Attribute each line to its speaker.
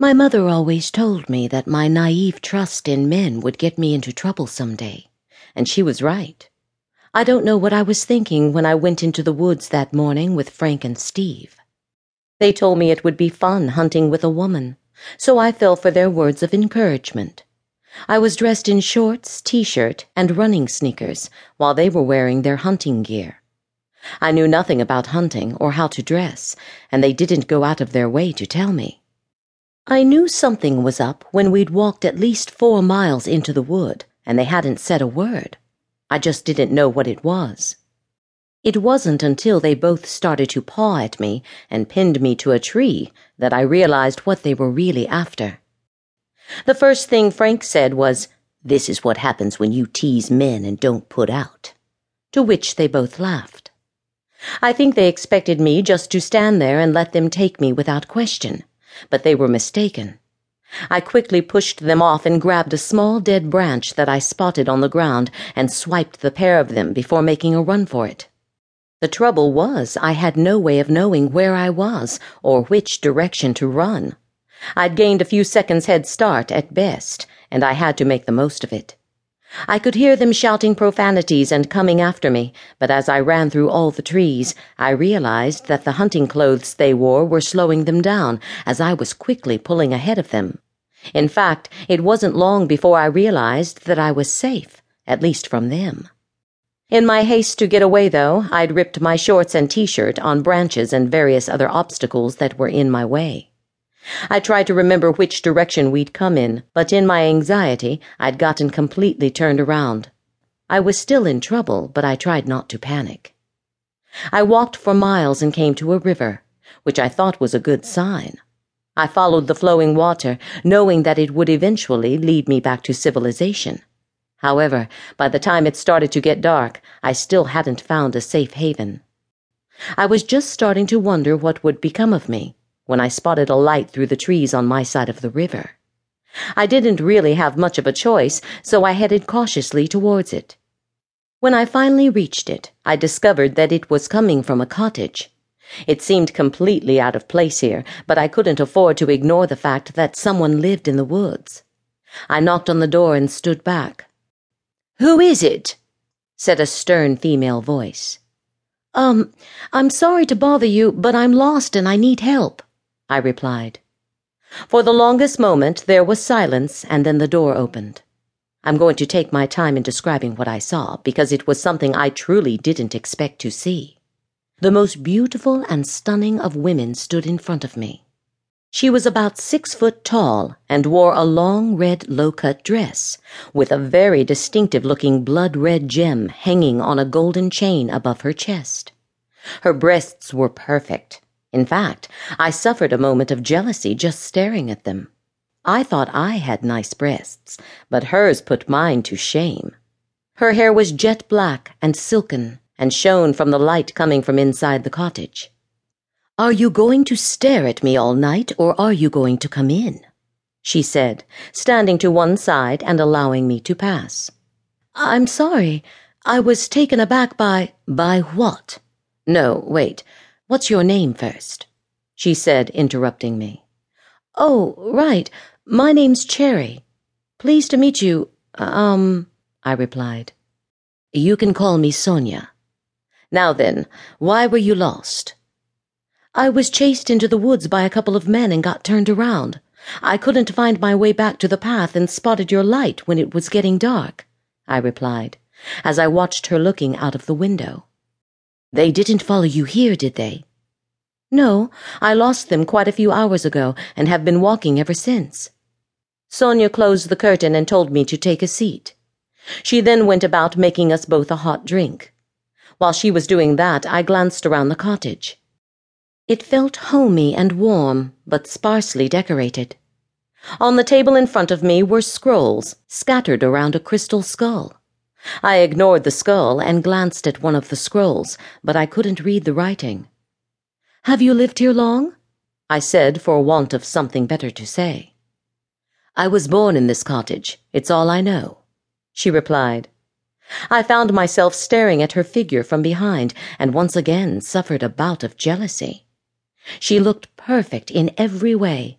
Speaker 1: My mother always told me that my naive trust in men would get me into trouble someday, and she was right. I don't know what I was thinking when I went into the woods that morning with Frank and Steve. They told me it would be fun hunting with a woman, so I fell for their words of encouragement. I was dressed in shorts, t-shirt, and running sneakers, while they were wearing their hunting gear. I knew nothing about hunting or how to dress, and they didn't go out of their way to tell me. I knew something was up when we'd walked at least four miles into the wood, and they hadn't said a word. I just didn't know what it was. It wasn't until they both started to paw at me and pinned me to a tree that I realized what they were really after. The first thing Frank said was, This is what happens when you tease men and don't put out. To which they both laughed. I think they expected me just to stand there and let them take me without question but they were mistaken. I quickly pushed them off and grabbed a small dead branch that I spotted on the ground and swiped the pair of them before making a run for it. The trouble was, I had no way of knowing where I was or which direction to run. I'd gained a few seconds' head start at best, and I had to make the most of it. I could hear them shouting profanities and coming after me, but as I ran through all the trees, I realized that the hunting clothes they wore were slowing them down as I was quickly pulling ahead of them. In fact, it wasn't long before I realized that I was safe, at least from them. In my haste to get away, though, I'd ripped my shorts and t-shirt on branches and various other obstacles that were in my way. I tried to remember which direction we'd come in, but in my anxiety, I'd gotten completely turned around. I was still in trouble, but I tried not to panic. I walked for miles and came to a river, which I thought was a good sign. I followed the flowing water, knowing that it would eventually lead me back to civilization. However, by the time it started to get dark, I still hadn't found a safe haven. I was just starting to wonder what would become of me when I spotted a light through the trees on my side of the river. I didn't really have much of a choice, so I headed cautiously towards it. When I finally reached it, I discovered that it was coming from a cottage. It seemed completely out of place here, but I couldn't afford to ignore the fact that someone lived in the woods. I knocked on the door and stood back. Who is it? said a stern female voice. Um, I'm sorry to bother you, but I'm lost and I need help. I replied. For the longest moment there was silence, and then the door opened. I'm going to take my time in describing what I saw, because it was something I truly didn't expect to see. The most beautiful and stunning of women stood in front of me. She was about six foot tall and wore a long red low cut dress with a very distinctive looking blood red gem hanging on a golden chain above her chest. Her breasts were perfect in fact, I suffered a moment of jealousy just staring at them. I thought I had nice breasts, but hers put mine to shame. Her hair was jet black and silken and shone from the light coming from inside the cottage. Are you going to stare at me all night, or are you going to come in? She said, standing to one side and allowing me to pass. I'm sorry. I was taken aback by. By what? No, wait. What's your name first? She said, interrupting me. Oh, right. My name's Cherry. Pleased to meet you. Um, I replied. You can call me Sonia. Now then, why were you lost? I was chased into the woods by a couple of men and got turned around. I couldn't find my way back to the path and spotted your light when it was getting dark, I replied, as I watched her looking out of the window. They didn't follow you here, did they? No, I lost them quite a few hours ago and have been walking ever since. Sonia closed the curtain and told me to take a seat. She then went about making us both a hot drink. While she was doing that, I glanced around the cottage. It felt homey and warm, but sparsely decorated. On the table in front of me were scrolls scattered around a crystal skull. I ignored the skull and glanced at one of the scrolls, but I couldn't read the writing. Have you lived here long? I said for want of something better to say. I was born in this cottage. It's all I know, she replied. I found myself staring at her figure from behind and once again suffered a bout of jealousy. She looked perfect in every way